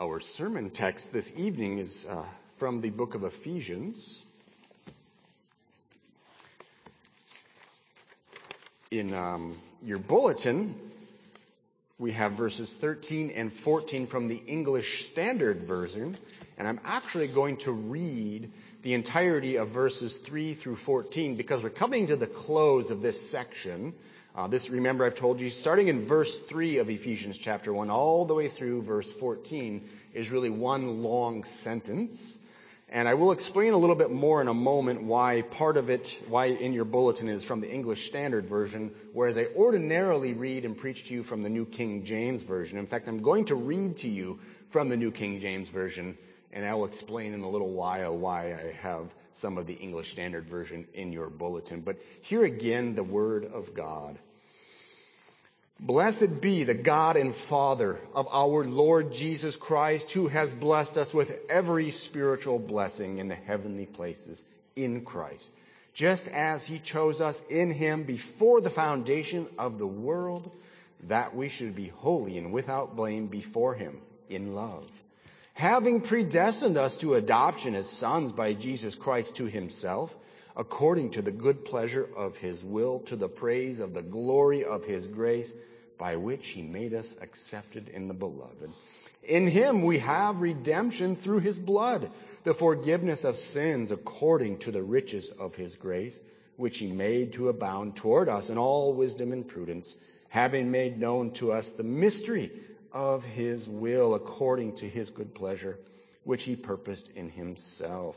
Our sermon text this evening is uh, from the book of Ephesians. In um, your bulletin, we have verses 13 and 14 from the English Standard Version, and I'm actually going to read the entirety of verses 3 through 14 because we're coming to the close of this section. Uh, this, remember, I've told you, starting in verse 3 of Ephesians chapter 1 all the way through verse 14 is really one long sentence. And I will explain a little bit more in a moment why part of it, why in your bulletin is from the English Standard Version, whereas I ordinarily read and preach to you from the New King James Version. In fact, I'm going to read to you from the New King James Version, and I will explain in a little while why I have some of the English Standard Version in your bulletin. But here again, the Word of God. Blessed be the God and Father of our Lord Jesus Christ, who has blessed us with every spiritual blessing in the heavenly places in Christ, just as he chose us in him before the foundation of the world, that we should be holy and without blame before him in love having predestined us to adoption as sons by Jesus Christ to himself, according to the good pleasure of his will, to the praise of the glory of his grace, by which he made us accepted in the beloved. In him we have redemption through his blood, the forgiveness of sins according to the riches of his grace, which he made to abound toward us in all wisdom and prudence, having made known to us the mystery of his will according to his good pleasure, which he purposed in himself.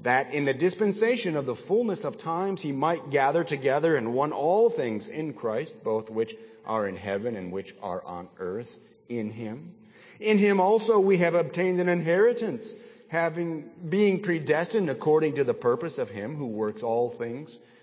That in the dispensation of the fullness of times he might gather together in one all things in Christ, both which are in heaven and which are on earth, in him. In him also we have obtained an inheritance, having, being predestined according to the purpose of him who works all things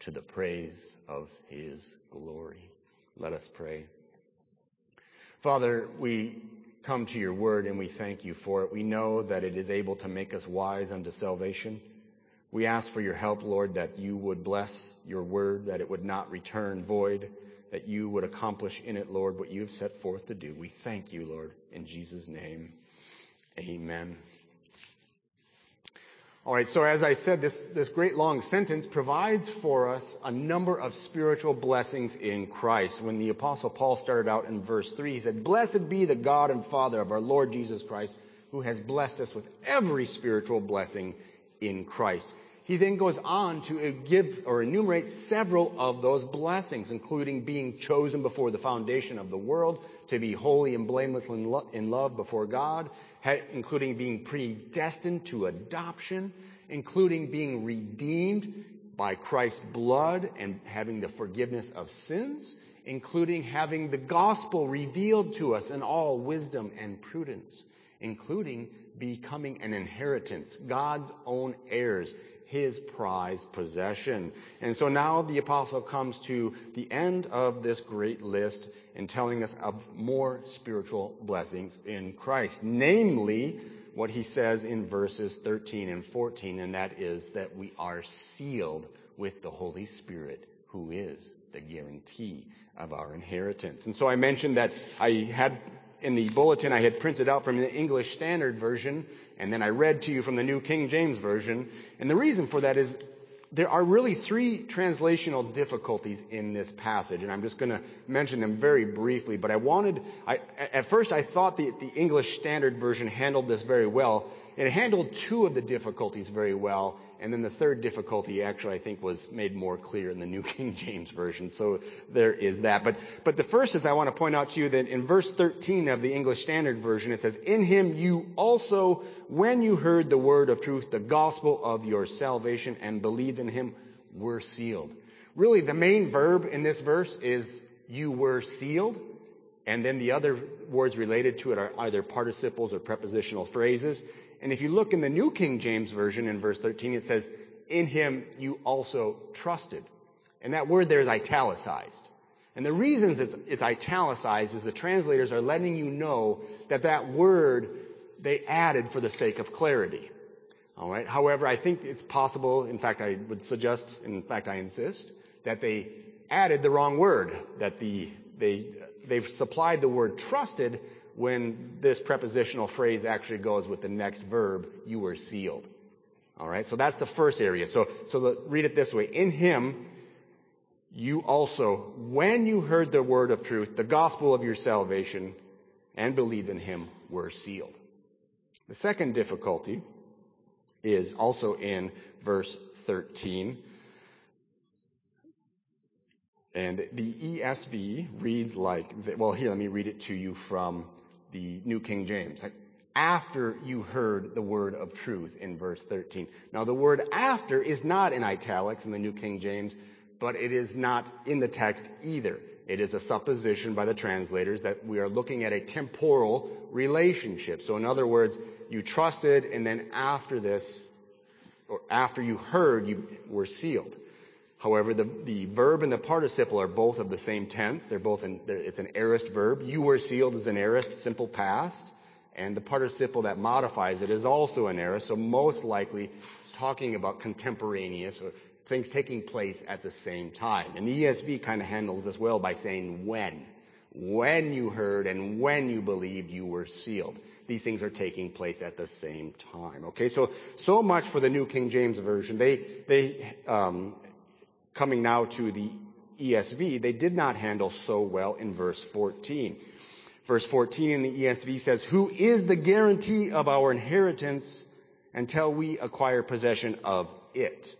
to the praise of his glory. Let us pray. Father, we come to your word and we thank you for it. We know that it is able to make us wise unto salvation. We ask for your help, Lord, that you would bless your word, that it would not return void, that you would accomplish in it, Lord, what you have set forth to do. We thank you, Lord, in Jesus' name. Amen. All right, so as I said, this, this great long sentence provides for us a number of spiritual blessings in Christ. When the apostle Paul started out in verse 3, he said, Blessed be the God and Father of our Lord Jesus Christ, who has blessed us with every spiritual blessing in Christ. He then goes on to give or enumerate several of those blessings, including being chosen before the foundation of the world to be holy and blameless in love before God, including being predestined to adoption, including being redeemed by Christ's blood and having the forgiveness of sins, including having the gospel revealed to us in all wisdom and prudence, including becoming an inheritance, God's own heirs, his prized possession. And so now the apostle comes to the end of this great list and telling us of more spiritual blessings in Christ. Namely, what he says in verses 13 and 14, and that is that we are sealed with the Holy Spirit, who is the guarantee of our inheritance. And so I mentioned that I had in the bulletin I had printed out from the English Standard Version and then I read to you from the New King James Version. And the reason for that is there are really three translational difficulties in this passage, and I'm just going to mention them very briefly. But I wanted, I, at first I thought the, the English Standard Version handled this very well. It handled two of the difficulties very well, and then the third difficulty actually I think was made more clear in the New King James Version. So there is that. But, but the first is I want to point out to you that in verse 13 of the English Standard Version it says, In him you also, when you heard the word of truth, the gospel of your salvation and believed in him, were sealed. Really the main verb in this verse is you were sealed. And then the other words related to it are either participles or prepositional phrases. And if you look in the New King James Version in verse 13, it says, in him you also trusted. And that word there is italicized. And the reasons it's, it's italicized is the translators are letting you know that that word they added for the sake of clarity. All right. However, I think it's possible. In fact, I would suggest, in fact, I insist that they added the wrong word. That the they they've supplied the word trusted when this prepositional phrase actually goes with the next verb. You were sealed. All right. So that's the first area. So so the, read it this way: In Him, you also, when you heard the word of truth, the gospel of your salvation, and believed in Him, were sealed. The second difficulty is also in verse 13. And the ESV reads like, well, here, let me read it to you from the New King James. After you heard the word of truth in verse 13. Now, the word after is not in italics in the New King James, but it is not in the text either. It is a supposition by the translators that we are looking at a temporal relationship. So in other words, you trusted and then after this, or after you heard, you were sealed. However, the, the verb and the participle are both of the same tense. They're both in, it's an aorist verb. You were sealed is an aorist, simple past. And the participle that modifies it is also an aorist. So most likely it's talking about contemporaneous or things taking place at the same time. And the ESV kind of handles this well by saying when. When you heard and when you believed you were sealed. These things are taking place at the same time. Okay, so, so much for the New King James Version. They, they, um, coming now to the ESV, they did not handle so well in verse 14. Verse 14 in the ESV says, Who is the guarantee of our inheritance until we acquire possession of it?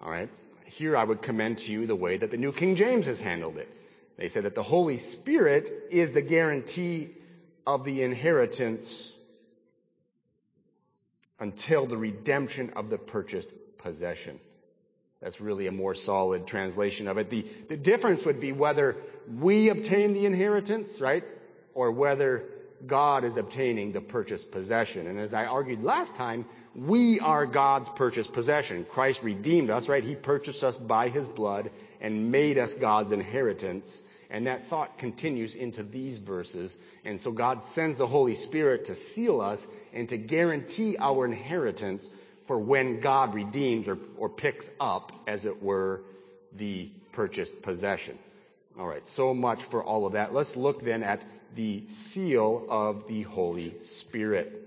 All right. Here I would commend to you the way that the New King James has handled it. They said that the Holy Spirit is the guarantee of the inheritance until the redemption of the purchased possession. That's really a more solid translation of it. The, the difference would be whether we obtain the inheritance, right? Or whether God is obtaining the purchased possession. And as I argued last time, we are God's purchased possession. Christ redeemed us, right? He purchased us by His blood and made us God's inheritance. And that thought continues into these verses. And so God sends the Holy Spirit to seal us and to guarantee our inheritance for when God redeems or, picks up, as it were, the purchased possession. All right, so much for all of that. Let's look then at the seal of the Holy Spirit.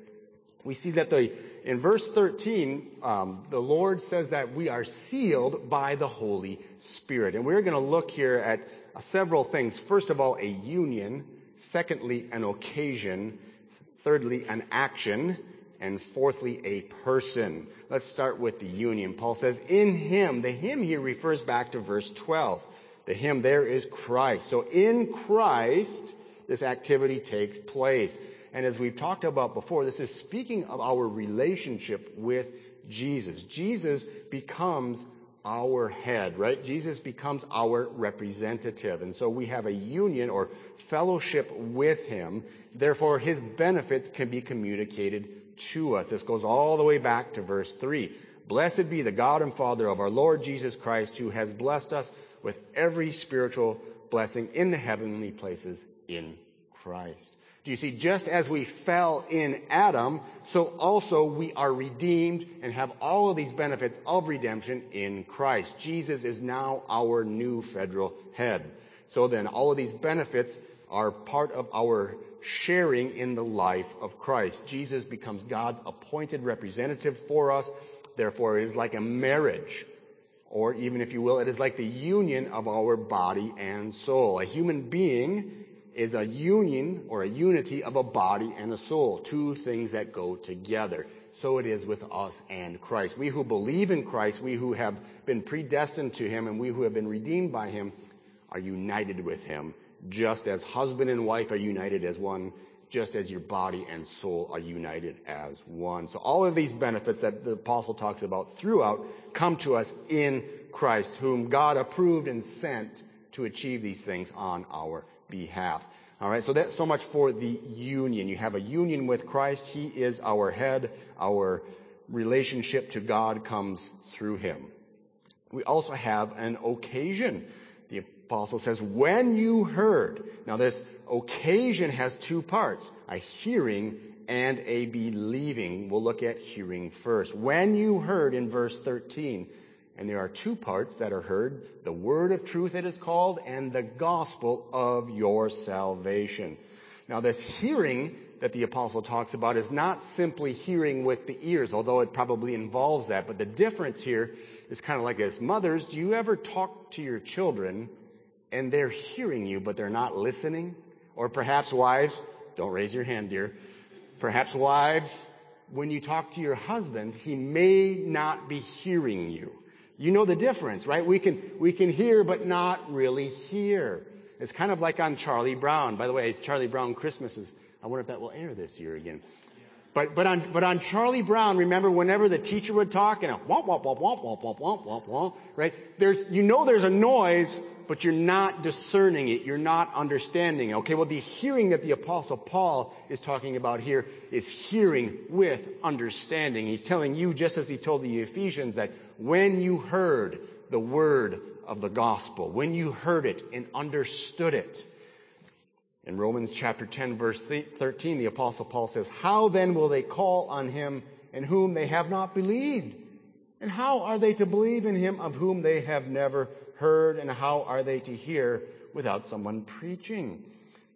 We see that the in verse 13, um, the Lord says that we are sealed by the Holy Spirit, and we're going to look here at uh, several things. First of all, a union. Secondly, an occasion. Thirdly, an action. And fourthly, a person. Let's start with the union. Paul says, in him, the him here refers back to verse 12. The him there is Christ. So in Christ, this activity takes place. And as we've talked about before, this is speaking of our relationship with Jesus. Jesus becomes our head, right? Jesus becomes our representative. And so we have a union or fellowship with him. Therefore, his benefits can be communicated to us. This goes all the way back to verse 3. Blessed be the God and Father of our Lord Jesus Christ, who has blessed us with every spiritual blessing in the heavenly places in Christ. Do you see, just as we fell in Adam, so also we are redeemed and have all of these benefits of redemption in Christ. Jesus is now our new federal head. So then all of these benefits are part of our sharing in the life of Christ. Jesus becomes God's appointed representative for us. Therefore, it is like a marriage. Or even if you will, it is like the union of our body and soul. A human being is a union or a unity of a body and a soul, two things that go together. So it is with us and Christ. We who believe in Christ, we who have been predestined to Him, and we who have been redeemed by Him are united with Him, just as husband and wife are united as one, just as your body and soul are united as one. So all of these benefits that the apostle talks about throughout come to us in Christ, whom God approved and sent to achieve these things on our behalf. All right, so that's so much for the union. You have a union with Christ. He is our head. Our relationship to God comes through him. We also have an occasion. Apostle says, when you heard. Now this occasion has two parts, a hearing and a believing. We'll look at hearing first. When you heard in verse 13, and there are two parts that are heard, the word of truth it is called, and the gospel of your salvation. Now this hearing that the apostle talks about is not simply hearing with the ears, although it probably involves that, but the difference here is kind of like this. Mothers, do you ever talk to your children and they're hearing you, but they're not listening? Or perhaps wives, don't raise your hand, dear. Perhaps wives, when you talk to your husband, he may not be hearing you. You know the difference, right? We can, we can hear, but not really hear. It's kind of like on Charlie Brown. By the way, Charlie Brown Christmas is, I wonder if that will air this year again. But, but on, but on Charlie Brown, remember whenever the teacher would talk and a womp, womp, womp, womp, womp, womp, womp, womp, womp, right? There's, you know there's a noise, but you're not discerning it. You're not understanding it. Okay, well the hearing that the apostle Paul is talking about here is hearing with understanding. He's telling you, just as he told the Ephesians, that when you heard the word of the gospel, when you heard it and understood it, in Romans chapter 10 verse 13, the apostle Paul says, How then will they call on him in whom they have not believed? And how are they to believe in him of whom they have never heard? And how are they to hear without someone preaching?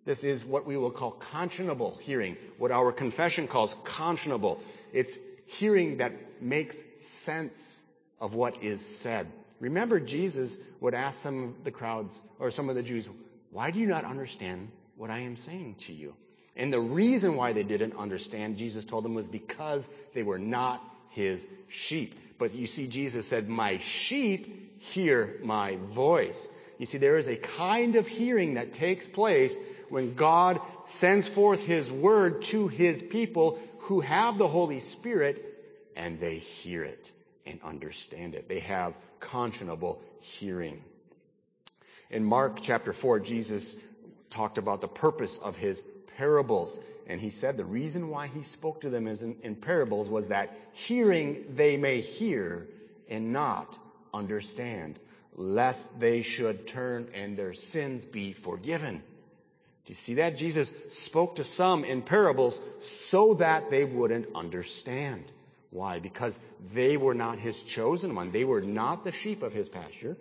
This is what we will call conscionable hearing, what our confession calls conscionable. It's hearing that makes sense of what is said. Remember, Jesus would ask some of the crowds or some of the Jews, why do you not understand what I am saying to you. And the reason why they didn't understand, Jesus told them, was because they were not his sheep. But you see, Jesus said, my sheep hear my voice. You see, there is a kind of hearing that takes place when God sends forth his word to his people who have the Holy Spirit and they hear it and understand it. They have conscionable hearing. In Mark chapter 4, Jesus talked about the purpose of his parables. And he said the reason why he spoke to them in, in parables was that hearing they may hear and not understand, lest they should turn and their sins be forgiven. Do you see that? Jesus spoke to some in parables so that they wouldn't understand. Why? Because they were not his chosen one. They were not the sheep of his pasture.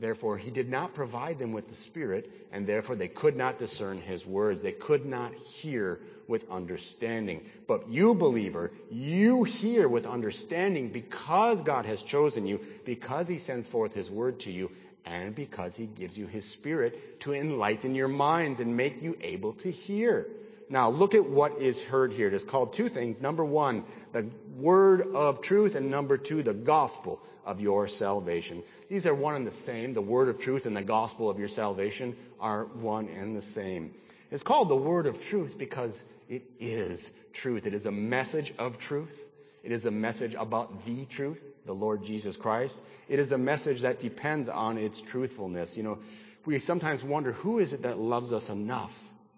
Therefore, he did not provide them with the Spirit, and therefore they could not discern his words. They could not hear with understanding. But you, believer, you hear with understanding because God has chosen you, because he sends forth his word to you, and because he gives you his Spirit to enlighten your minds and make you able to hear. Now, look at what is heard here. It is called two things. Number one, the word of truth, and number two, the gospel of your salvation. These are one and the same. The word of truth and the gospel of your salvation are one and the same. It's called the word of truth because it is truth. It is a message of truth. It is a message about the truth, the Lord Jesus Christ. It is a message that depends on its truthfulness. You know, we sometimes wonder who is it that loves us enough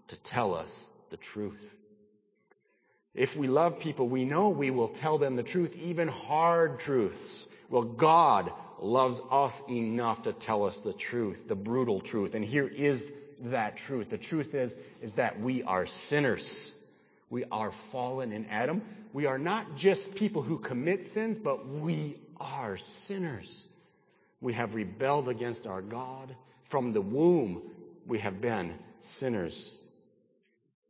to tell us the truth? If we love people, we know we will tell them the truth, even hard truths. Well, God loves us enough to tell us the truth, the brutal truth. And here is that truth. The truth is, is that we are sinners. We are fallen in Adam. We are not just people who commit sins, but we are sinners. We have rebelled against our God. From the womb, we have been sinners.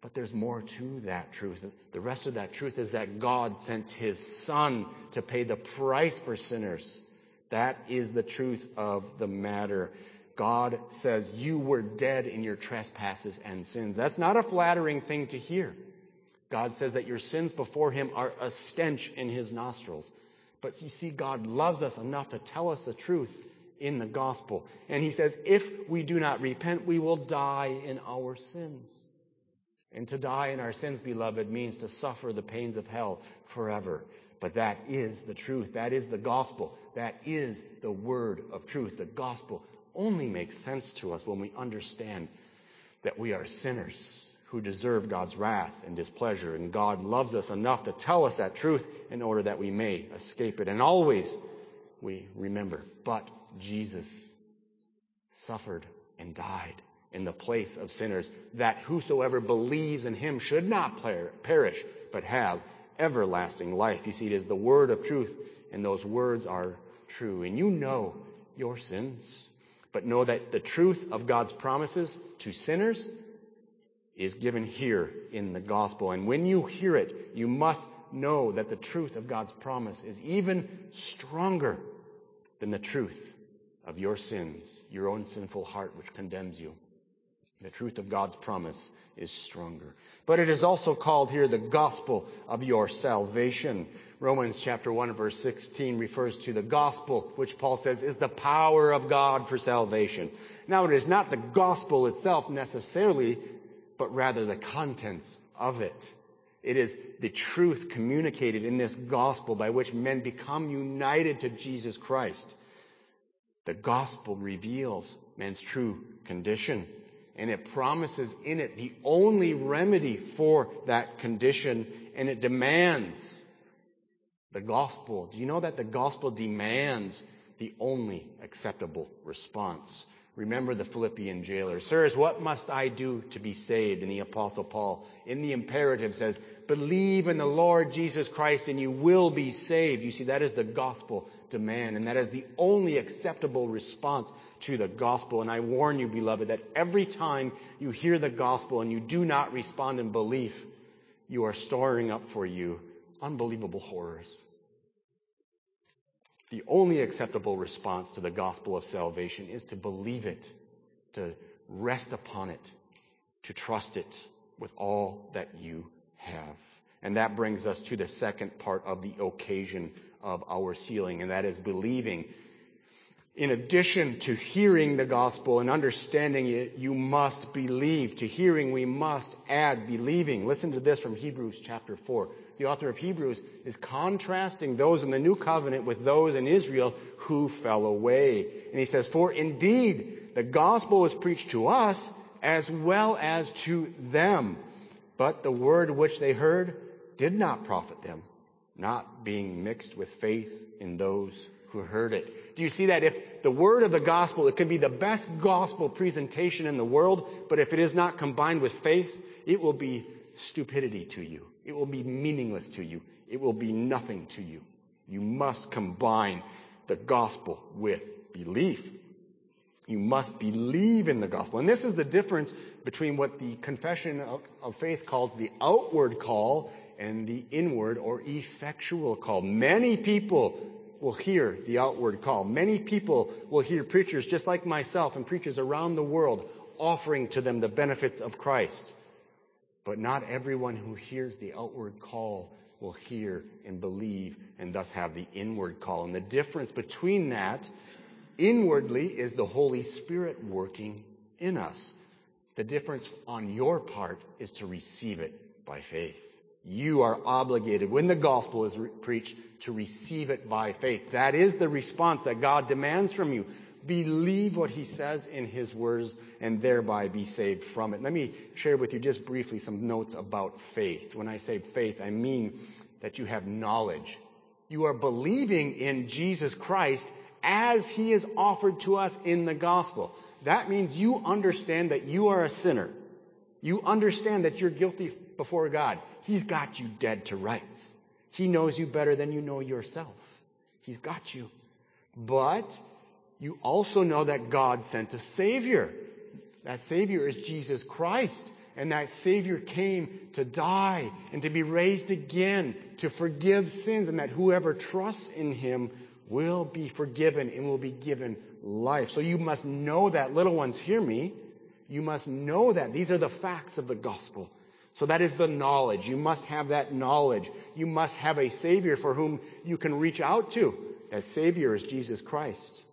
But there's more to that truth. The rest of that truth is that God sent His Son to pay the price for sinners. That is the truth of the matter. God says you were dead in your trespasses and sins. That's not a flattering thing to hear. God says that your sins before Him are a stench in His nostrils. But you see, God loves us enough to tell us the truth in the gospel. And He says, if we do not repent, we will die in our sins. And to die in our sins, beloved, means to suffer the pains of hell forever. But that is the truth. That is the gospel. That is the word of truth. The gospel only makes sense to us when we understand that we are sinners who deserve God's wrath and displeasure, and God loves us enough to tell us that truth in order that we may escape it. And always we remember, but Jesus suffered and died in the place of sinners, that whosoever believes in him should not perish, but have everlasting life. You see, it is the word of truth, and those words are true. And you know your sins, but know that the truth of God's promises to sinners is given here in the gospel. And when you hear it, you must know that the truth of God's promise is even stronger than the truth of your sins, your own sinful heart which condemns you. The truth of God's promise is stronger. But it is also called here the gospel of your salvation. Romans chapter 1 verse 16 refers to the gospel, which Paul says is the power of God for salvation. Now it is not the gospel itself necessarily, but rather the contents of it. It is the truth communicated in this gospel by which men become united to Jesus Christ. The gospel reveals man's true condition and it promises in it the only remedy for that condition, and it demands the gospel. Do you know that the gospel demands the only acceptable response? Remember the Philippian jailer. Sirs, what must I do to be saved? And the apostle Paul in the imperative says, believe in the Lord Jesus Christ and you will be saved. You see, that is the gospel demand and that is the only acceptable response to the gospel. And I warn you, beloved, that every time you hear the gospel and you do not respond in belief, you are storing up for you unbelievable horrors. The only acceptable response to the gospel of salvation is to believe it, to rest upon it, to trust it with all that you have. And that brings us to the second part of the occasion of our sealing, and that is believing. In addition to hearing the gospel and understanding it, you must believe. To hearing, we must add believing. Listen to this from Hebrews chapter 4 the author of Hebrews, is contrasting those in the new covenant with those in Israel who fell away. And he says, For indeed, the gospel was preached to us as well as to them. But the word which they heard did not profit them, not being mixed with faith in those who heard it. Do you see that if the word of the gospel, it can be the best gospel presentation in the world, but if it is not combined with faith, it will be stupidity to you. It will be meaningless to you. It will be nothing to you. You must combine the gospel with belief. You must believe in the gospel. And this is the difference between what the confession of, of, faith calls the outward call and the inward or effectual call. Many people will hear the outward call. Many people will hear preachers just like myself and preachers around the world offering to them the benefits of Christ. But not everyone who hears the outward call will hear and believe and thus have the inward call. And the difference between that inwardly is the Holy Spirit working in us. The difference on your part is to receive it by faith. You are obligated when the gospel is re- preached to receive it by faith. That is the response that God demands from you. Believe what he says in his words and thereby be saved from it. Let me share with you just briefly some notes about faith. When I say faith, I mean that you have knowledge. You are believing in Jesus Christ as he is offered to us in the gospel. That means you understand that you are a sinner. You understand that you're guilty before God. He's got you dead to rights. He knows you better than you know yourself. He's got you. But you also know that God sent a Savior. That Savior is Jesus Christ. And that Savior came to die and to be raised again to forgive sins and that whoever trusts in Him will be forgiven and will be given life. So you must know that. Little ones, hear me. You must know that. These are the facts of the gospel. So that is the knowledge. You must have that knowledge. You must have a Savior for whom you can reach out to. As Savior is Jesus Christ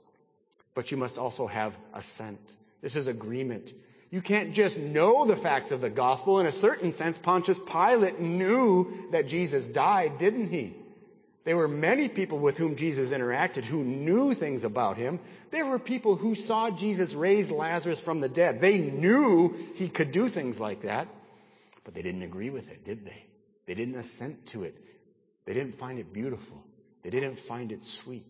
but you must also have assent. This is agreement. You can't just know the facts of the gospel. In a certain sense, Pontius Pilate knew that Jesus died, didn't he? There were many people with whom Jesus interacted who knew things about him. There were people who saw Jesus raise Lazarus from the dead. They knew he could do things like that, but they didn't agree with it, did they? They didn't assent to it. They didn't find it beautiful. They didn't find it sweet.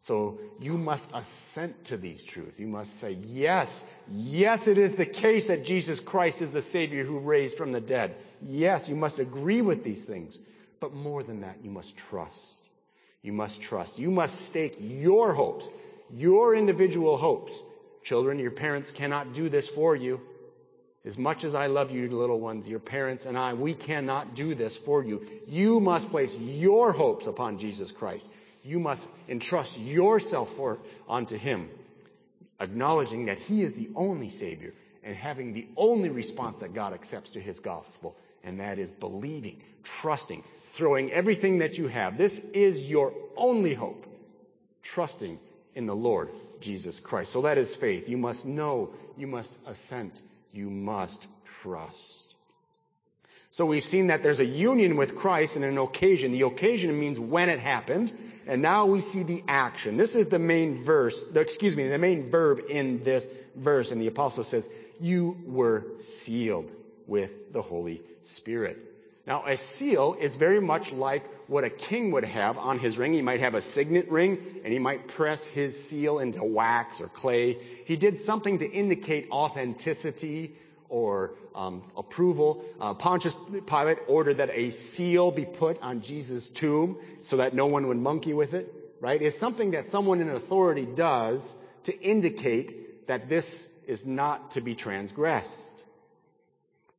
So you must assent to these truths. You must say, yes, yes, it is the case that Jesus Christ is the Savior who raised from the dead. Yes, you must agree with these things. But more than that, you must trust. You must trust. You must stake your hopes, your individual hopes. Children, your parents cannot do this for you. As much as I love you, little ones, your parents and I, we cannot do this for you. You must place your hopes upon Jesus Christ. You must entrust yourself for, onto Him, acknowledging that He is the only Savior and having the only response that God accepts to His gospel, and that is believing, trusting, throwing everything that you have. This is your only hope. Trusting in the Lord Jesus Christ. So that is faith. You must know, you must assent, you must trust. So we've seen that there's a union with Christ and an occasion. The occasion means when it happened, and now we see the action. This is the main verse, excuse me, the main verb in this verse, and the apostle says, you were sealed with the Holy Spirit. Now, a seal is very much like what a king would have on his ring. He might have a signet ring, and he might press his seal into wax or clay. He did something to indicate authenticity or um, approval. Uh, Pontius Pilate ordered that a seal be put on Jesus' tomb so that no one would monkey with it. Right? It's something that someone in authority does to indicate that this is not to be transgressed.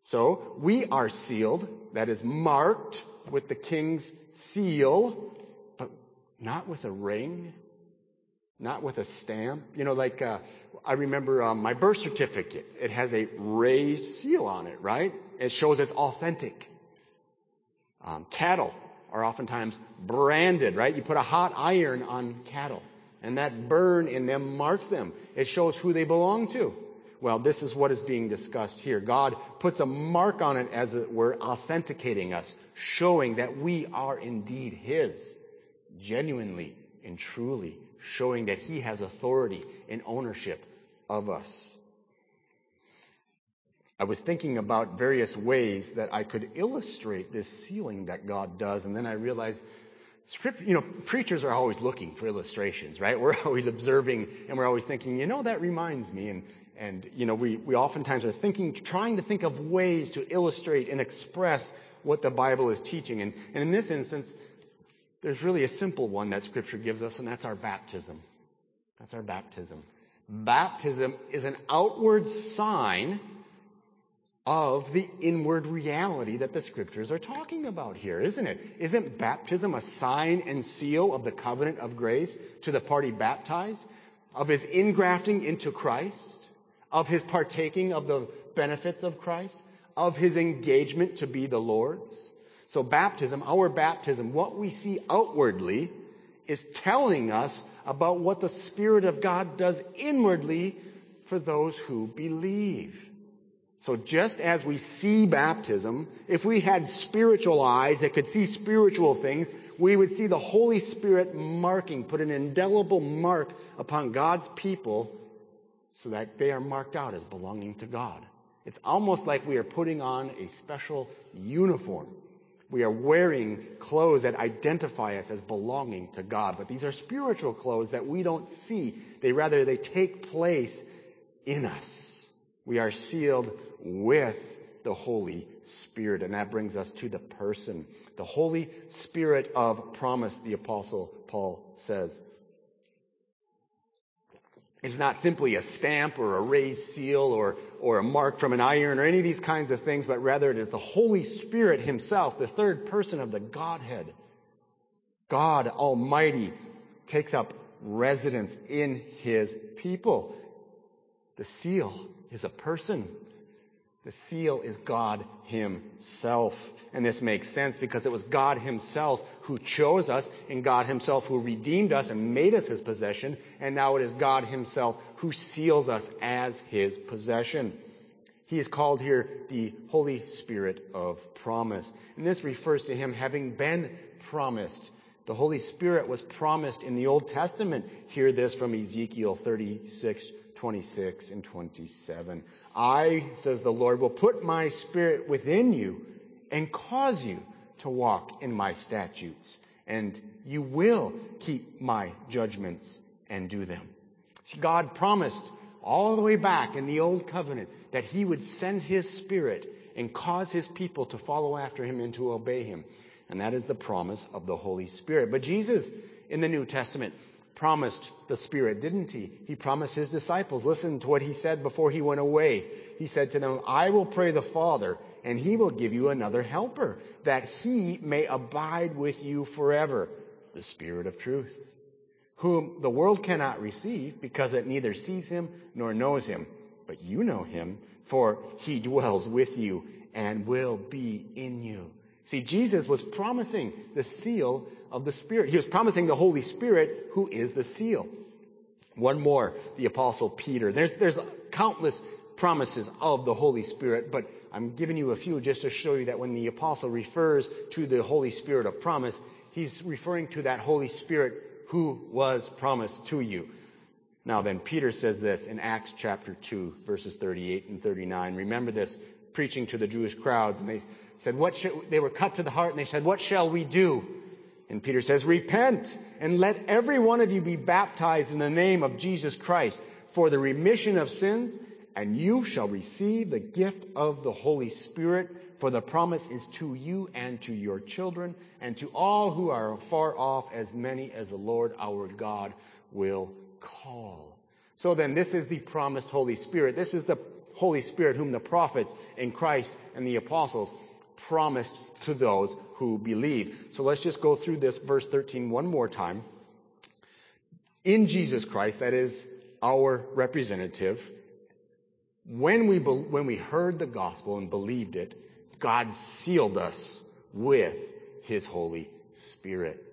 So we are sealed, that is marked with the king's seal, but not with a ring, not with a stamp. You know, like uh, I remember um, my birth certificate. It has a raised seal on it, right? It shows it's authentic. Um, cattle are oftentimes branded, right? You put a hot iron on cattle, and that burn in them marks them. It shows who they belong to. Well, this is what is being discussed here. God puts a mark on it as it were, authenticating us, showing that we are indeed His, genuinely and truly, showing that He has authority and ownership of us. I was thinking about various ways that I could illustrate this sealing that God does, and then I realized Script, you know, preachers are always looking for illustrations, right? We're always observing and we're always thinking, you know, that reminds me. And, and, you know, we, we oftentimes are thinking, trying to think of ways to illustrate and express what the Bible is teaching. And, and in this instance, there's really a simple one that Scripture gives us, and that's our baptism. That's our baptism. Baptism is an outward sign of the inward reality that the scriptures are talking about here, isn't it? Isn't baptism a sign and seal of the covenant of grace to the party baptized? Of his ingrafting into Christ? Of his partaking of the benefits of Christ, of his engagement to be the Lord's. So baptism, our baptism, what we see outwardly is telling us about what the Spirit of God does inwardly for those who believe. So just as we see baptism, if we had spiritual eyes that could see spiritual things, we would see the Holy Spirit marking, put an indelible mark upon God's people so that they are marked out as belonging to God. It's almost like we are putting on a special uniform. We are wearing clothes that identify us as belonging to God, but these are spiritual clothes that we don't see. They rather, they take place in us. We are sealed with the Holy Spirit, and that brings us to the person. The Holy Spirit of promise, the apostle Paul says. It's not simply a stamp or a raised seal or, or a mark from an iron or any of these kinds of things, but rather it is the Holy Spirit Himself, the third person of the Godhead. God Almighty takes up residence in His people. The seal is a person. The seal is God Himself. And this makes sense because it was God Himself who chose us and God Himself who redeemed us and made us His possession. And now it is God Himself who seals us as His possession. He is called here the Holy Spirit of promise. And this refers to Him having been promised The Holy Spirit was promised in the Old Testament. Hear this from Ezekiel 36, 26 and 27. I, says the Lord, will put my spirit within you and cause you to walk in my statutes, and you will keep my judgments and do them. See, God promised all the way back in the Old Covenant that He would send His Spirit and cause His people to follow after Him and to obey Him. And that is the promise of the Holy Spirit. But Jesus in the New Testament promised the Spirit, didn't he? He promised his disciples. Listen to what he said before he went away. He said to them, I will pray the Father, and he will give you another helper, that he may abide with you forever, the Spirit of truth, whom the world cannot receive because it neither sees him nor knows him. But you know him, for he dwells with you and will be in you. See, Jesus was promising the seal of the Spirit. He was promising the Holy Spirit, who is the seal. One more, the Apostle Peter. There's, there's countless promises of the Holy Spirit, but I'm giving you a few just to show you that when the Apostle refers to the Holy Spirit of promise, he's referring to that Holy Spirit who was promised to you. Now then, Peter says this in Acts chapter 2, verses 38 and 39. Remember this, preaching to the Jewish crowds, and they said, what should, they were cut to the heart and they said, what shall we do? And Peter says, repent and let every one of you be baptized in the name of Jesus Christ for the remission of sins and you shall receive the gift of the Holy Spirit for the promise is to you and to your children and to all who are far off as many as the Lord our God will call. So then this is the promised Holy Spirit. This is the Holy Spirit whom the prophets in Christ and the apostles promised to those who believe. So let's just go through this verse 13 one more time. In Jesus Christ, that is our representative, when we, when we heard the gospel and believed it, God sealed us with His Holy Spirit.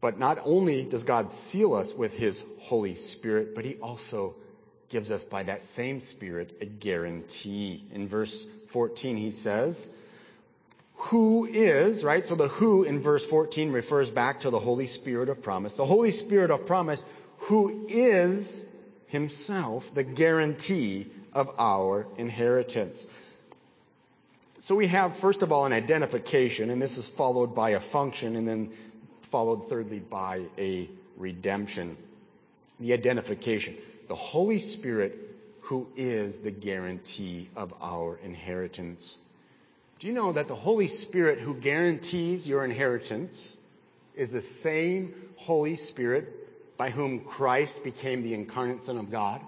But not only does God seal us with His Holy Spirit, but He also gives us by that same Spirit a guarantee. In verse 14 he says, who is, right? So the who in verse 14 refers back to the Holy Spirit of promise. The Holy Spirit of promise who is himself the guarantee of our inheritance. So we have, first of all, an identification, and this is followed by a function, and then followed thirdly by a redemption. The identification the Holy Spirit who is the guarantee of our inheritance. Do you know that the Holy Spirit who guarantees your inheritance is the same Holy Spirit by whom Christ became the incarnate Son of God?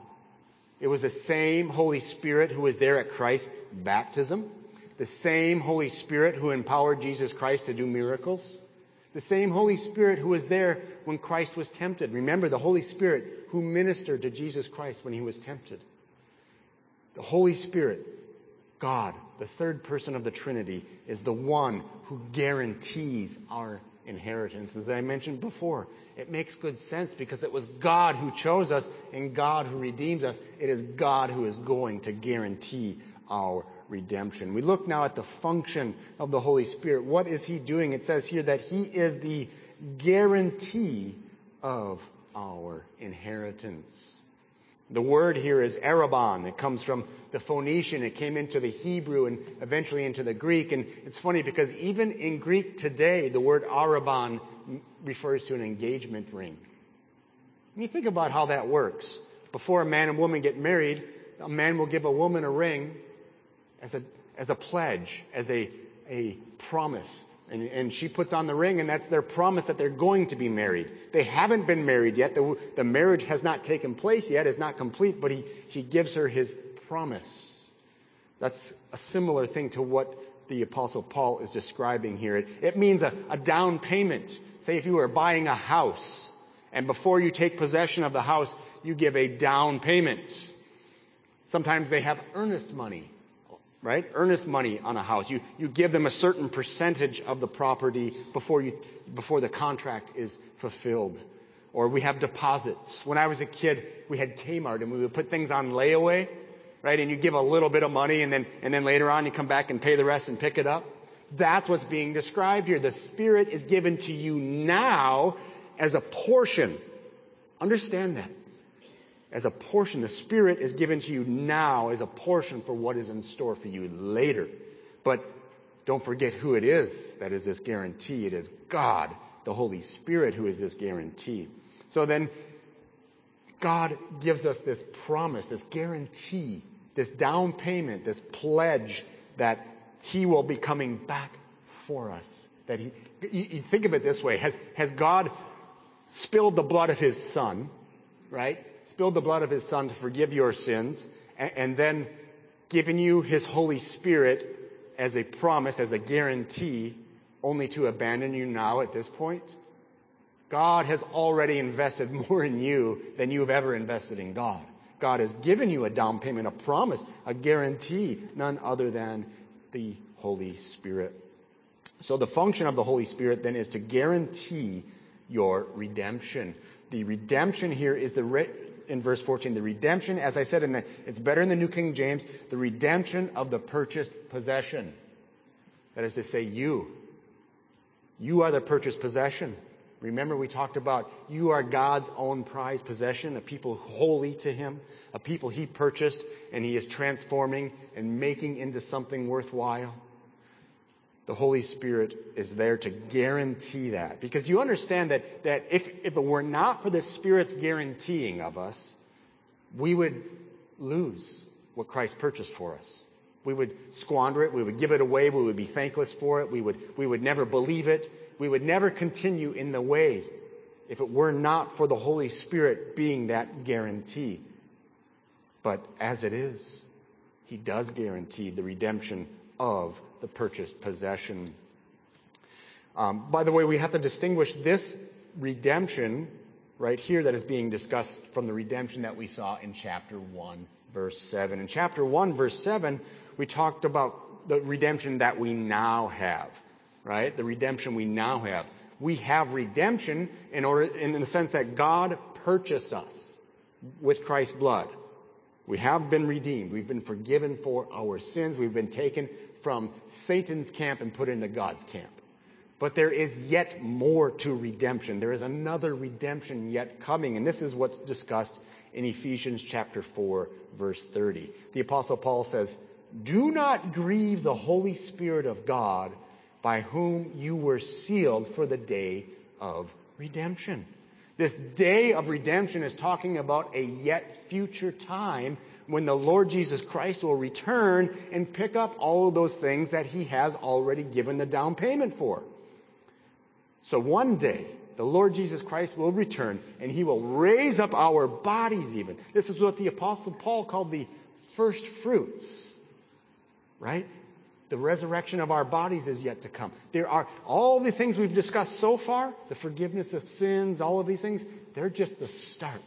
It was the same Holy Spirit who was there at Christ's baptism, the same Holy Spirit who empowered Jesus Christ to do miracles, the same Holy Spirit who was there when Christ was tempted. Remember the Holy Spirit who ministered to Jesus Christ when he was tempted. The Holy Spirit, God, the third person of the Trinity, is the one who guarantees our inheritance. As I mentioned before, it makes good sense because it was God who chose us and God who redeemed us. It is God who is going to guarantee our redemption. We look now at the function of the Holy Spirit. What is He doing? It says here that He is the guarantee of our inheritance. The word here is arrabon. It comes from the Phoenician. It came into the Hebrew and eventually into the Greek. And it's funny because even in Greek today, the word arrabon refers to an engagement ring. And you think about how that works. Before a man and woman get married, a man will give a woman a ring as a, as a pledge, as a, a promise. And, and, she puts on the ring and that's their promise that they're going to be married. They haven't been married yet. The, the marriage has not taken place yet. It's not complete, but he, he gives her his promise. That's a similar thing to what the apostle Paul is describing here. It, it means a, a down payment. Say if you were buying a house and before you take possession of the house, you give a down payment. Sometimes they have earnest money right? Earnest money on a house. You, you give them a certain percentage of the property before you, before the contract is fulfilled. Or we have deposits. When I was a kid, we had Kmart and we would put things on layaway, right? And you give a little bit of money and then, and then later on you come back and pay the rest and pick it up. That's what's being described here. The Spirit is given to you now as a portion. Understand that. As a portion. The Spirit is given to you now as a portion for what is in store for you later. But don't forget who it is that is this guarantee. It is God, the Holy Spirit, who is this guarantee. So then, God gives us this promise, this guarantee, this down payment, this pledge that He will be coming back for us. That He, you, you think of it this way, has, has God spilled the blood of His Son, right? Spilled the blood of His Son to forgive your sins, and, then given you His Holy Spirit as a promise, as a guarantee, only to abandon you now at this point? God has already invested more in you than you have ever invested in God. God has given you a down payment, a promise, a guarantee, none other than the Holy Spirit. So the function of the Holy Spirit then is to guarantee your redemption. The redemption here is the re- in verse 14, the redemption, as I said in the, it's better in the New King James, the redemption of the purchased possession. That is to say, you. You are the purchased possession. Remember we talked about you are God's own prized possession, a people holy to Him, a people He purchased and He is transforming and making into something worthwhile. The Holy Spirit is there to guarantee that. Because you understand that, that if, if it were not for the Spirit's guaranteeing of us, we would lose what Christ purchased for us. We would squander it. We would give it away. We would be thankless for it. We would, we would never believe it we would never continue in the way if it were not for the Holy Spirit being that guarantee. But as it is, He does guarantee the redemption of the purchased possession. Um, by the way, we have to distinguish this redemption right here that is being discussed from the redemption that we saw in chapter 1, verse 7. In chapter 1, verse 7, we talked about the redemption that we now have right? The redemption we now have. We have redemption in order, in the sense that God purchased us with Christ's blood. We have been redeemed. We've been forgiven for our sins. We've been taken from Satan's camp and put into God's camp. But there is yet more to redemption. There is another redemption yet coming. And this is what's discussed in Ephesians chapter 4 verse 30. The apostle Paul says, do not grieve the Holy Spirit of God by whom you were sealed for the day of redemption. This day of redemption is talking about a yet future time when the Lord Jesus Christ will return and pick up all of those things that he has already given the down payment for. So one day, the Lord Jesus Christ will return and he will raise up our bodies even. This is what the apostle Paul called the first fruits. Right? The resurrection of our bodies is yet to come. There are all the things we've discussed so far, the forgiveness of sins, all of these things, they're just the start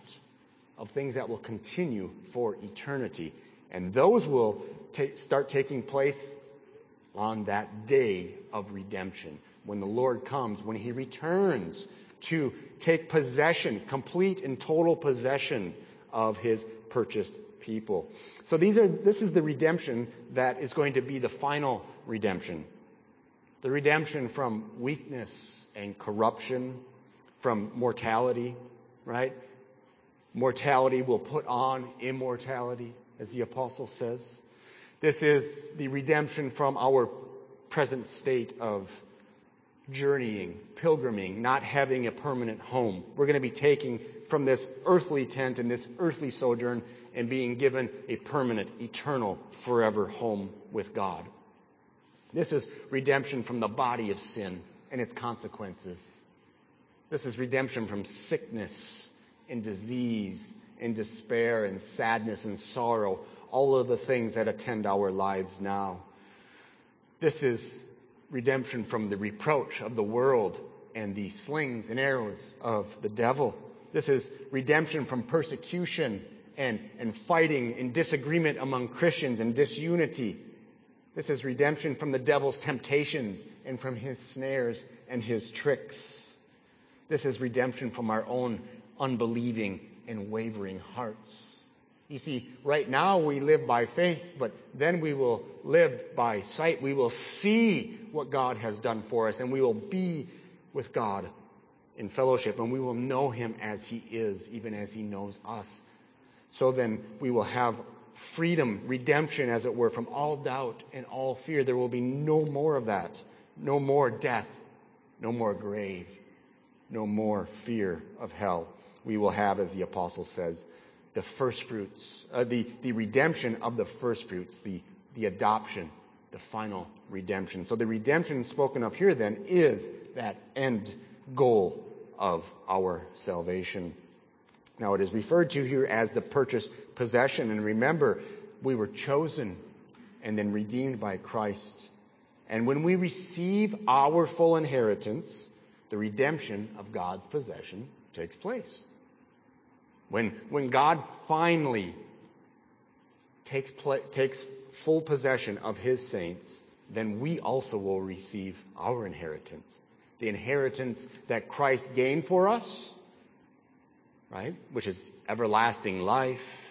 of things that will continue for eternity. And those will ta- start taking place on that day of redemption. When the Lord comes, when He returns to take possession, complete and total possession of His purchased people. So these are, this is the redemption that is going to be the final redemption. The redemption from weakness and corruption, from mortality, right? Mortality will put on immortality, as the apostle says. This is the redemption from our present state of journeying, pilgriming, not having a permanent home. We're going to be taking from this earthly tent and this earthly sojourn and being given a permanent, eternal, forever home with God. This is redemption from the body of sin and its consequences. This is redemption from sickness and disease and despair and sadness and sorrow, all of the things that attend our lives now. This is redemption from the reproach of the world and the slings and arrows of the devil. This is redemption from persecution and, and fighting and disagreement among Christians and disunity. This is redemption from the devil's temptations and from his snares and his tricks. This is redemption from our own unbelieving and wavering hearts. You see, right now we live by faith, but then we will live by sight. We will see what God has done for us, and we will be with God in fellowship, and we will know Him as He is, even as He knows us. So then we will have freedom, redemption, as it were, from all doubt and all fear. There will be no more of that. No more death. No more grave. No more fear of hell. We will have, as the apostle says, the first fruits, uh, the, the redemption of the first fruits, the, the adoption, the final redemption. So the redemption spoken of here then is that end goal of our salvation. Now it is referred to here as the purchased possession. And remember, we were chosen and then redeemed by Christ. And when we receive our full inheritance, the redemption of God's possession takes place. When, when God finally takes, takes full possession of his saints, then we also will receive our inheritance. The inheritance that Christ gained for us, right? Which is everlasting life,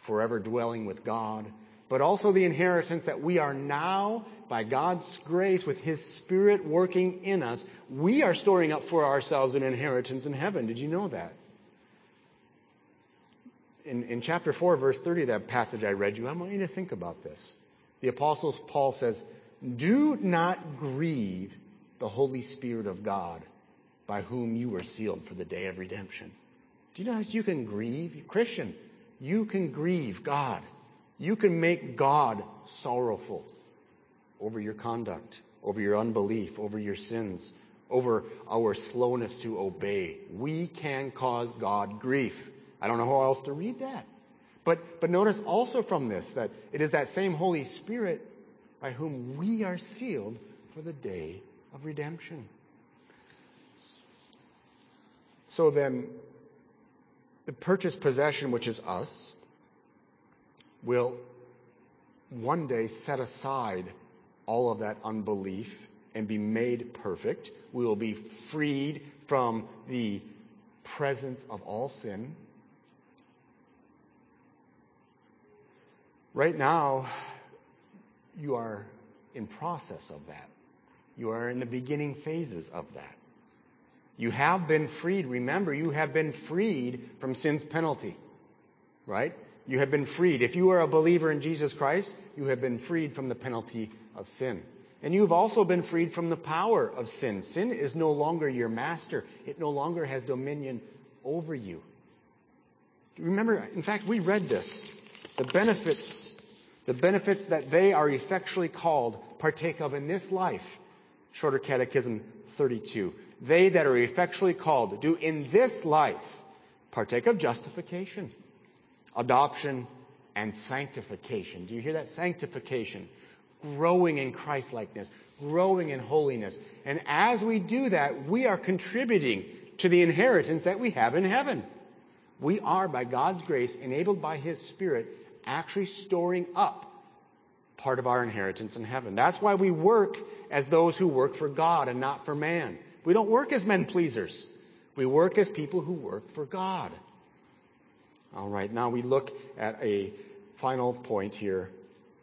forever dwelling with God, but also the inheritance that we are now, by God's grace, with His Spirit working in us, we are storing up for ourselves an inheritance in heaven. Did you know that? In, in chapter 4, verse 30, that passage I read you, I want you to think about this. The Apostle Paul says, Do not grieve the Holy Spirit of God, by whom you were sealed for the day of redemption. Do you know that you can grieve? Christian, you can grieve God. You can make God sorrowful over your conduct, over your unbelief, over your sins, over our slowness to obey. We can cause God grief. I don't know how else to read that. But, but notice also from this that it is that same Holy Spirit by whom we are sealed for the day of redemption. So then, the purchased possession, which is us, will one day set aside all of that unbelief and be made perfect. We will be freed from the presence of all sin. Right now, you are in process of that. You are in the beginning phases of that. You have been freed. Remember, you have been freed from sin's penalty. Right? You have been freed. If you are a believer in Jesus Christ, you have been freed from the penalty of sin. And you've also been freed from the power of sin. Sin is no longer your master. It no longer has dominion over you. Remember, in fact, we read this. The benefits, the benefits that they are effectually called partake of in this life. Shorter Catechism 32. They that are effectually called do in this life partake of justification adoption, and sanctification. Do you hear that? Sanctification. Growing in Christlikeness, growing in holiness. And as we do that, we are contributing to the inheritance that we have in heaven. We are, by God's grace, enabled by His Spirit, actually storing up part of our inheritance in heaven. That's why we work as those who work for God and not for man. We don't work as men pleasers. We work as people who work for God. All right, now we look at a final point here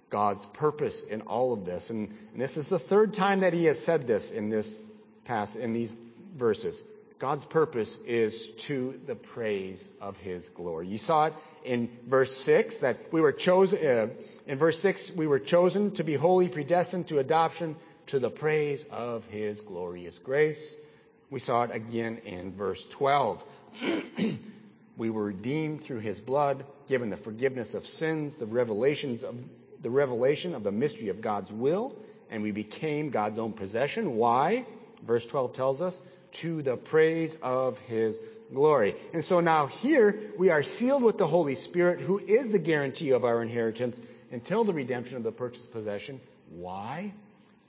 God's purpose in all of this. And, and, this is the third time that he has said this in this pass in these verses. God's purpose is to the praise of his glory. You saw it in verse 6 that we were chosen, uh, in verse 6, we were chosen to be holy, predestined to adoption to the praise of his glorious grace. We saw it again in verse 12. We were redeemed through his blood, given the forgiveness of sins, the revelations of the revelation of the mystery of God's will, and we became God's own possession. Why? Verse 12 tells us, to the praise of his glory. And so now here we are sealed with the Holy Spirit, who is the guarantee of our inheritance until the redemption of the purchased possession. Why?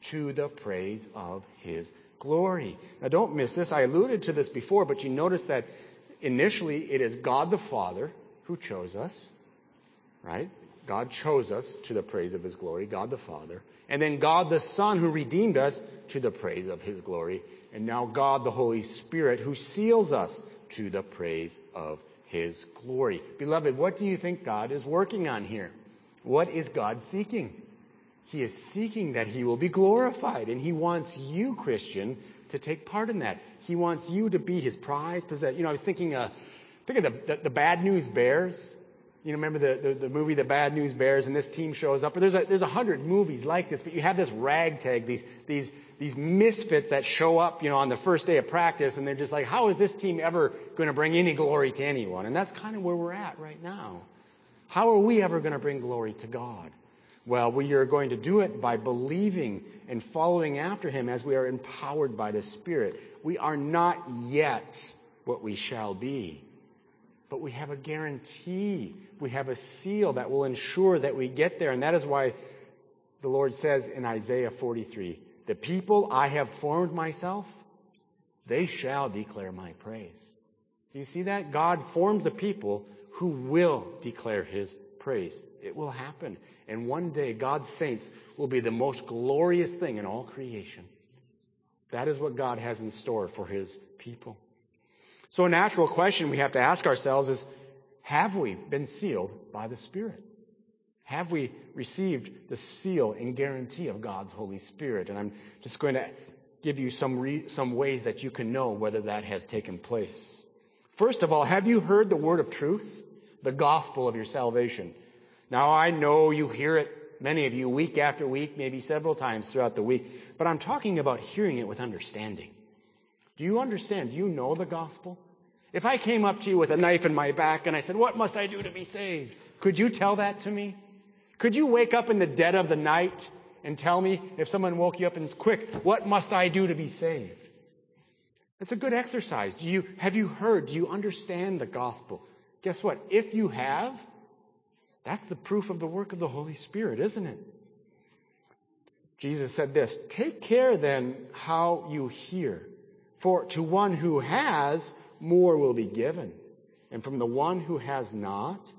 To the praise of his glory. Now don't miss this. I alluded to this before, but you notice that initially it is God the Father who chose us, right? God chose us to the praise of his glory, God the Father. And then God the Son who redeemed us to the praise of his glory. And now God the Holy Spirit who seals us to the praise of His glory. Beloved, what do you think God is working on here? What is God seeking? He is seeking that He will be glorified, and He wants you, Christian, to take part in that. He wants you to be His prize possession. You know, I was thinking, uh, think of the, the, the Bad News Bears. You know, remember the, the, the, movie The Bad News Bears and this team shows up? There's a, there's a hundred movies like this, but you have this ragtag, these, these, these misfits that show up, you know, on the first day of practice and they're just like, how is this team ever going to bring any glory to anyone? And that's kind of where we're at right now. How are we ever going to bring glory to God? Well, we are going to do it by believing and following after Him as we are empowered by the Spirit. We are not yet what we shall be but we have a guarantee. We have a seal that will ensure that we get there. And that is why the Lord says in Isaiah 43, the people I have formed myself, they shall declare my praise. Do you see that? God forms a people who will declare his praise. It will happen. And one day God's saints will be the most glorious thing in all creation. That is what God has in store for his people. So a natural question we have to ask ourselves is, have we been sealed by the Spirit? Have we received the seal and guarantee of God's Holy Spirit? And I'm just going to give you some, re- some ways that you can know whether that has taken place. First of all, have you heard the word of truth? The gospel of your salvation. Now I know you hear it, many of you, week after week, maybe several times throughout the week, but I'm talking about hearing it with understanding. Do you understand? Do you know the gospel? If I came up to you with a knife in my back and I said, what must I do to be saved? Could you tell that to me? Could you wake up in the dead of the night and tell me if someone woke you up and says, quick, what must I do to be saved? It's a good exercise. Do you, have you heard? Do you understand the gospel? Guess what? If you have, that's the proof of the work of the Holy Spirit, isn't it? Jesus said this, take care then how you hear. For to one who has, more will be given. And from the one who has not,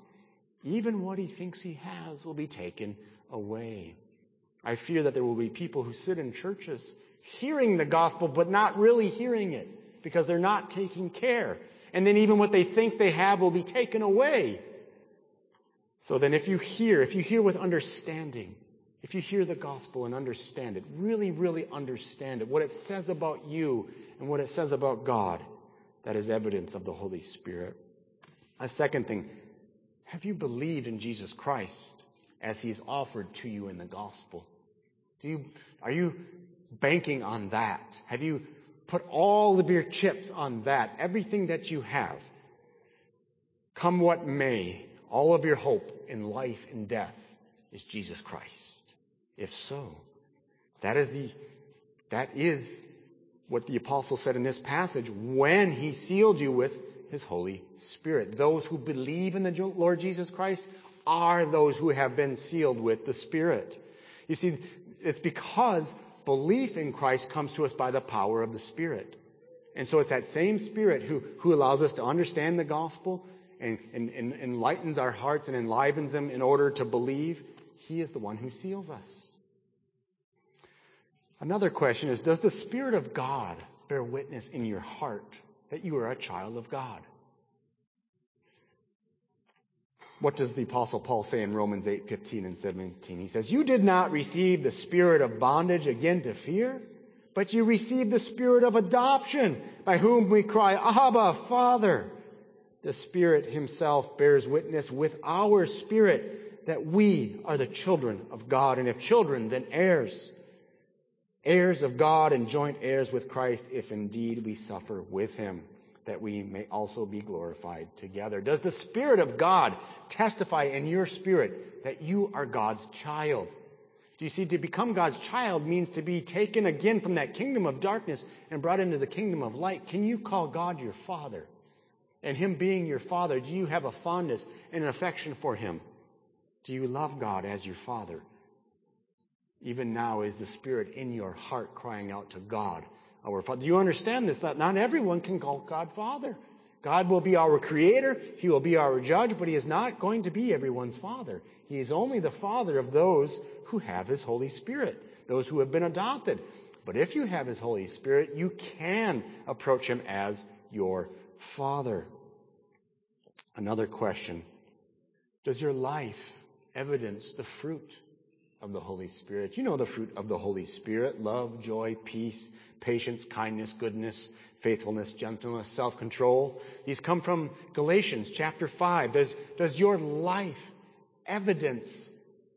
even what he thinks he has will be taken away. I fear that there will be people who sit in churches hearing the gospel, but not really hearing it because they're not taking care. And then even what they think they have will be taken away. So then if you hear, if you hear with understanding, if you hear the gospel and understand it, really, really understand it, what it says about you and what it says about God, that is evidence of the Holy Spirit. A second thing, have you believed in Jesus Christ as He's offered to you in the gospel? Do you, are you banking on that? Have you put all of your chips on that? Everything that you have? Come what may, all of your hope in life and death is Jesus Christ. If so, that is the, that is what the apostle said in this passage when he sealed you with his Holy Spirit. Those who believe in the Lord Jesus Christ are those who have been sealed with the Spirit. You see, it's because belief in Christ comes to us by the power of the Spirit. And so it's that same Spirit who, who allows us to understand the gospel and, and, and enlightens our hearts and enlivens them in order to believe. He is the one who seals us. Another question is, does the Spirit of God bear witness in your heart that you are a child of God? What does the apostle Paul say in Romans 8, 15 and 17? He says, you did not receive the spirit of bondage again to fear, but you received the spirit of adoption by whom we cry, Abba, Father. The Spirit Himself bears witness with our spirit that we are the children of God, and if children, then heirs. Heirs of God and joint heirs with Christ, if indeed we suffer with Him, that we may also be glorified together. Does the Spirit of God testify in your spirit that you are God's child? Do you see, to become God's child means to be taken again from that kingdom of darkness and brought into the kingdom of light. Can you call God your Father? And Him being your Father, do you have a fondness and an affection for Him? Do you love God as your Father? Even now is the Spirit in your heart crying out to God, our Father. Do you understand this? That not everyone can call God Father. God will be our creator. He will be our judge, but He is not going to be everyone's Father. He is only the Father of those who have His Holy Spirit, those who have been adopted. But if you have His Holy Spirit, you can approach Him as your Father. Another question. Does your life evidence the fruit of the Holy Spirit? You know the fruit of the Holy Spirit. Love, joy, peace, patience, kindness, goodness, faithfulness, gentleness, self-control. These come from Galatians chapter 5. Does, does your life evidence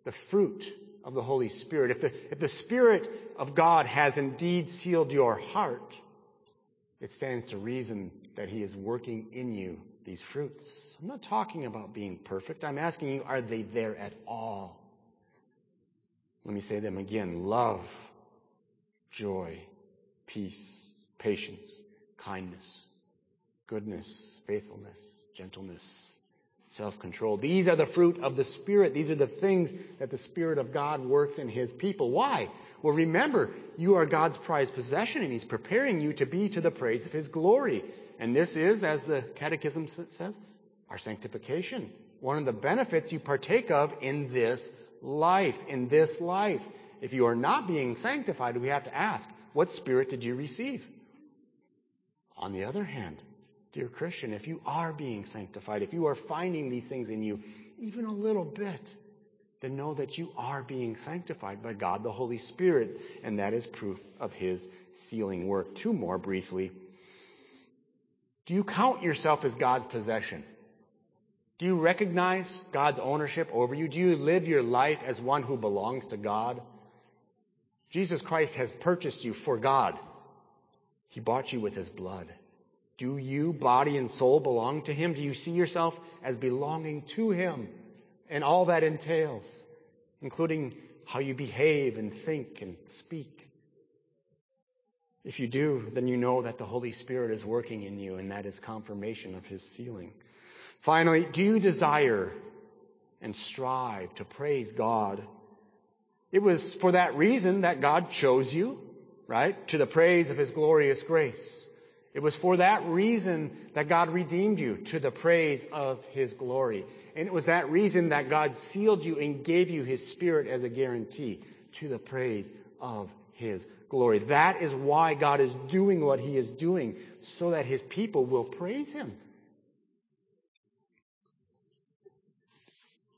the fruit of the Holy Spirit? If the, if the Spirit of God has indeed sealed your heart, it stands to reason that He is working in you these fruits. I'm not talking about being perfect. I'm asking you, are they there at all? Let me say them again. Love, joy, peace, patience, kindness, goodness, faithfulness, gentleness, self-control. These are the fruit of the Spirit. These are the things that the Spirit of God works in His people. Why? Well, remember, you are God's prized possession and He's preparing you to be to the praise of His glory. And this is, as the Catechism says, our sanctification. One of the benefits you partake of in this life, in this life. If you are not being sanctified, we have to ask, what spirit did you receive? On the other hand, dear Christian, if you are being sanctified, if you are finding these things in you, even a little bit, then know that you are being sanctified by God the Holy Spirit, and that is proof of His sealing work. Two more briefly. Do you count yourself as God's possession? Do you recognize God's ownership over you? Do you live your life as one who belongs to God? Jesus Christ has purchased you for God. He bought you with his blood. Do you, body and soul, belong to him? Do you see yourself as belonging to him and all that entails, including how you behave and think and speak? If you do, then you know that the Holy Spirit is working in you and that is confirmation of his sealing. Finally, do you desire and strive to praise God? It was for that reason that God chose you, right? To the praise of his glorious grace. It was for that reason that God redeemed you to the praise of his glory. And it was that reason that God sealed you and gave you his spirit as a guarantee to the praise of his glory. That is why God is doing what he is doing, so that his people will praise him.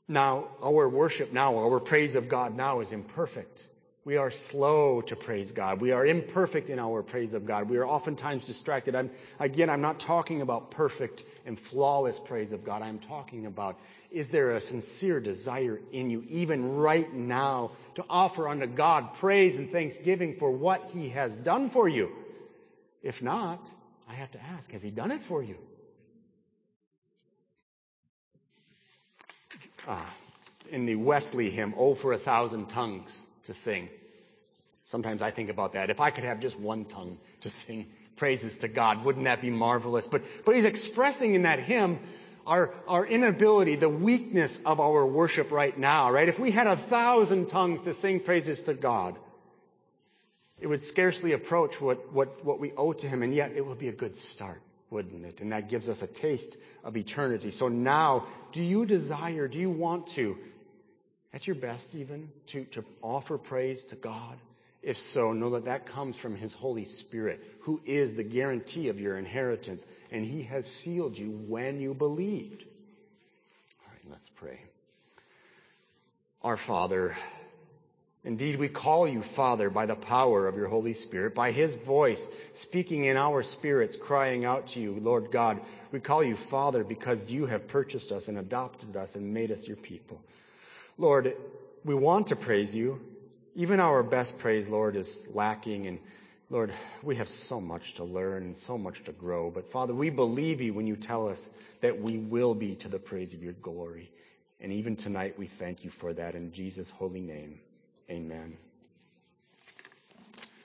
Now, our worship now, our praise of God now is imperfect. We are slow to praise God. We are imperfect in our praise of God. We are oftentimes distracted. I'm, again, I'm not talking about perfect and flawless praise of God. I'm talking about is there a sincere desire in you, even right now, to offer unto God praise and thanksgiving for what He has done for you? If not, I have to ask, has He done it for you? uh, in the Wesley hymn, Oh for a Thousand Tongues to Sing. Sometimes I think about that. If I could have just one tongue to sing praises to God, wouldn't that be marvelous? But, but he's expressing in that hymn our, our inability, the weakness of our worship right now, right? If we had a thousand tongues to sing praises to God, it would scarcely approach what, what, what we owe to him, and yet it would be a good start wouldn't it? And that gives us a taste of eternity. So now, do you desire, do you want to, at your best even, to, to offer praise to God? If so, know that that comes from His Holy Spirit, who is the guarantee of your inheritance, and He has sealed you when you believed. All right, let's pray. Our Father, Indeed, we call you Father by the power of your Holy Spirit, by His voice speaking in our spirits, crying out to you, Lord God. We call you Father because you have purchased us and adopted us and made us your people. Lord, we want to praise you. Even our best praise, Lord, is lacking and Lord, we have so much to learn and so much to grow. But Father, we believe you when you tell us that we will be to the praise of your glory. And even tonight, we thank you for that in Jesus' holy name. Amen.